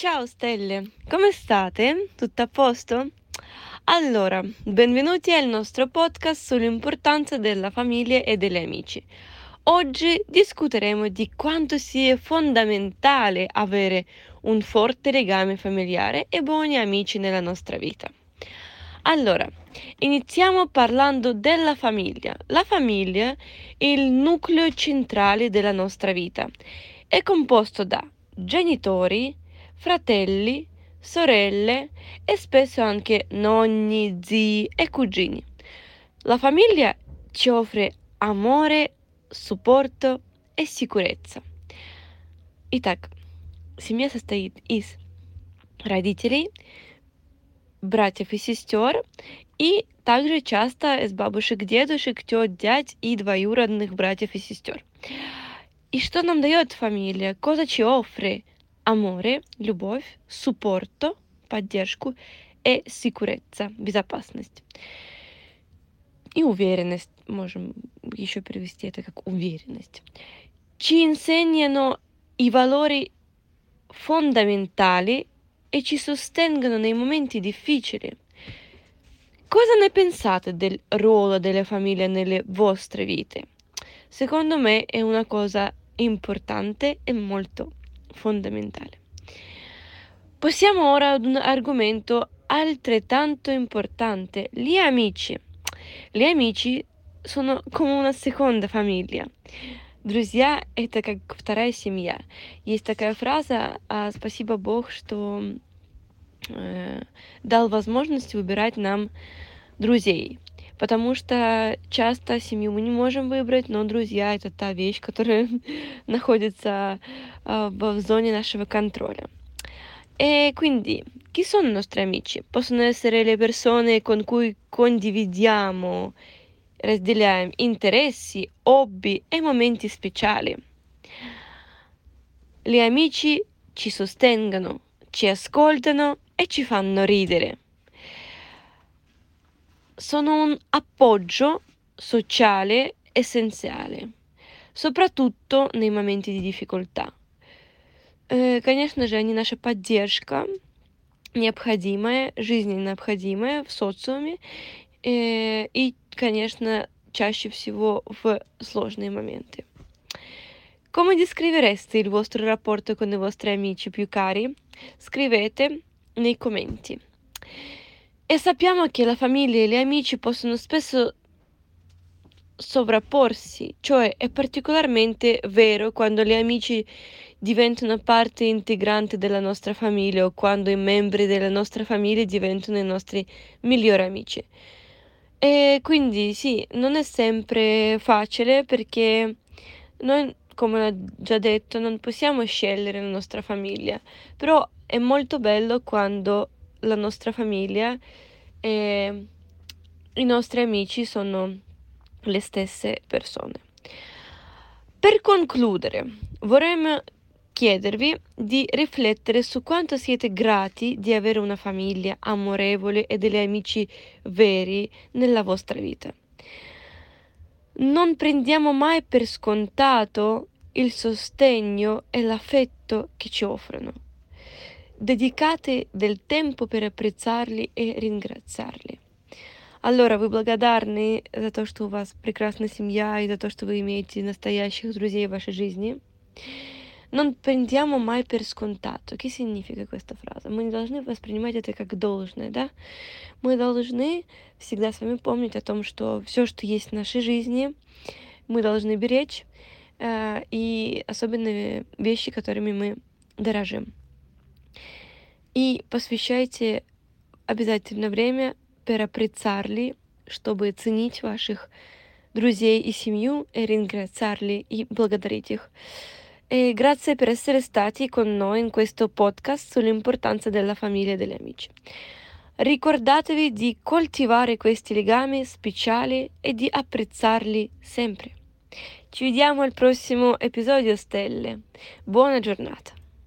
Ciao stelle, come state? Tutto a posto? Allora, benvenuti al nostro podcast sull'importanza della famiglia e degli amici. Oggi discuteremo di quanto sia fondamentale avere un forte legame familiare e buoni amici nella nostra vita. Allora, iniziamo parlando della famiglia. La famiglia è il nucleo centrale della nostra vita. È composto da genitori, fratelli, sorelle e spesso anche nonni, zii e cugini. La famiglia ci offre amore, supporto и сикурется. Итак, семья состоит из родителей, братьев и сестер, и также часто из бабушек, дедушек, тет, дядь и двоюродных братьев и сестер. И что нам дает фамилия? Ci offre? amore, любовь, supporto, поддержку и sicurezza, безопасность. И уверенность, можем еще перевести это как уверенность. Ci insegnano i valori fondamentali e ci sostengono nei momenti difficili. Cosa ne pensate del ruolo delle famiglie nelle vostre vite? Secondo me è una cosa importante e molto fondamentale. Passiamo ora ad un argomento altrettanto importante, gli amici. Gli amici sono come una seconда famiglia. Друзья — это как вторая семья. Есть такая фраза а, «Спасибо Бог, что э, дал возможность выбирать нам друзей». Потому что часто семью мы не можем выбрать, но друзья — это та вещь, которая находится uh, в зоне нашего controllo. E quindi, chi sono i nostri amici? Possono essere le persone con cui condividiamo, разделяем interessi, hobby e momenti speciali. Gli amici ci sostengono, ci ascoltano e ci fanno ridere sono un appoggio sociale essenziale, soprattutto nei momenti di difficoltà. Конечно же, они наша поддержка, необходимая, жизненно необходимая в социуме и, конечно, чаще всего в sложные моменты. Come descrivereste il vostro rapporto con i vostri amici più cari? Scrivete nei commenti. E sappiamo che la famiglia e gli amici possono spesso sovrapporsi, cioè è particolarmente vero quando gli amici diventano parte integrante della nostra famiglia o quando i membri della nostra famiglia diventano i nostri migliori amici. E quindi sì, non è sempre facile perché noi, come ho già detto, non possiamo scegliere la nostra famiglia, però è molto bello quando la nostra famiglia e i nostri amici sono le stesse persone. Per concludere, vorremmo chiedervi di riflettere su quanto siete grati di avere una famiglia amorevole e degli amici veri nella vostra vita. Non prendiamo mai per scontato il sostegno e l'affetto che ci offrono dedicate del tempo per apprezzarли и ringraziarли. Allora, вы благодарны за то, что у вас прекрасная семья и за то, что вы имеете настоящих друзей в вашей жизни. Non prendiamo mai per scontato. Che significa questa frase? Мы не должны воспринимать это как должное, да? Мы должны всегда с вами помнить о том, что все, что есть в нашей жизни, мы должны беречь, э, и особенно вещи, которыми мы дорожим. И посвящайте обязательно время per apprezzarli, чтобы ценить ваших друзей и семью e ringraziarli и благодарить их. E grazie per essere stati con noi in questo podcast sull'importanza della famiglia e degli amici. Ricordatevi di coltivare questi legami speciali e di apprezzarli sempre. Ci vediamo al prossimo episodio, stelle. Buona giornata.